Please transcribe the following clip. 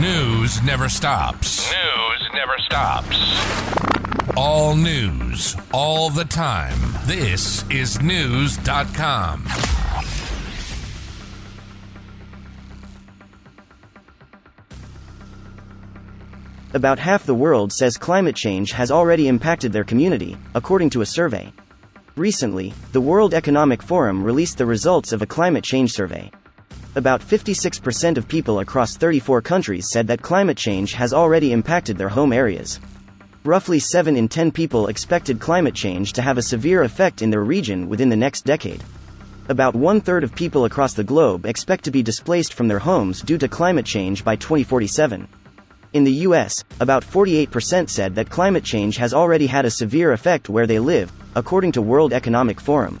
News never stops. News never stops. All news, all the time. This is Knewz.com. About half the world says climate change has already impacted their community, according to a survey. Recently, the World Economic Forum released the results of a climate change survey. About 56% of people across 34 countries said that climate change has already impacted their home areas. Roughly 7 in 10 people expected climate change to have a severe effect in their region within the next decade. About one third of people across the globe expect to be displaced from their homes due to climate change by 2047. In the US, about 48% said that climate change has already had a severe effect where they live, according to World Economic Forum.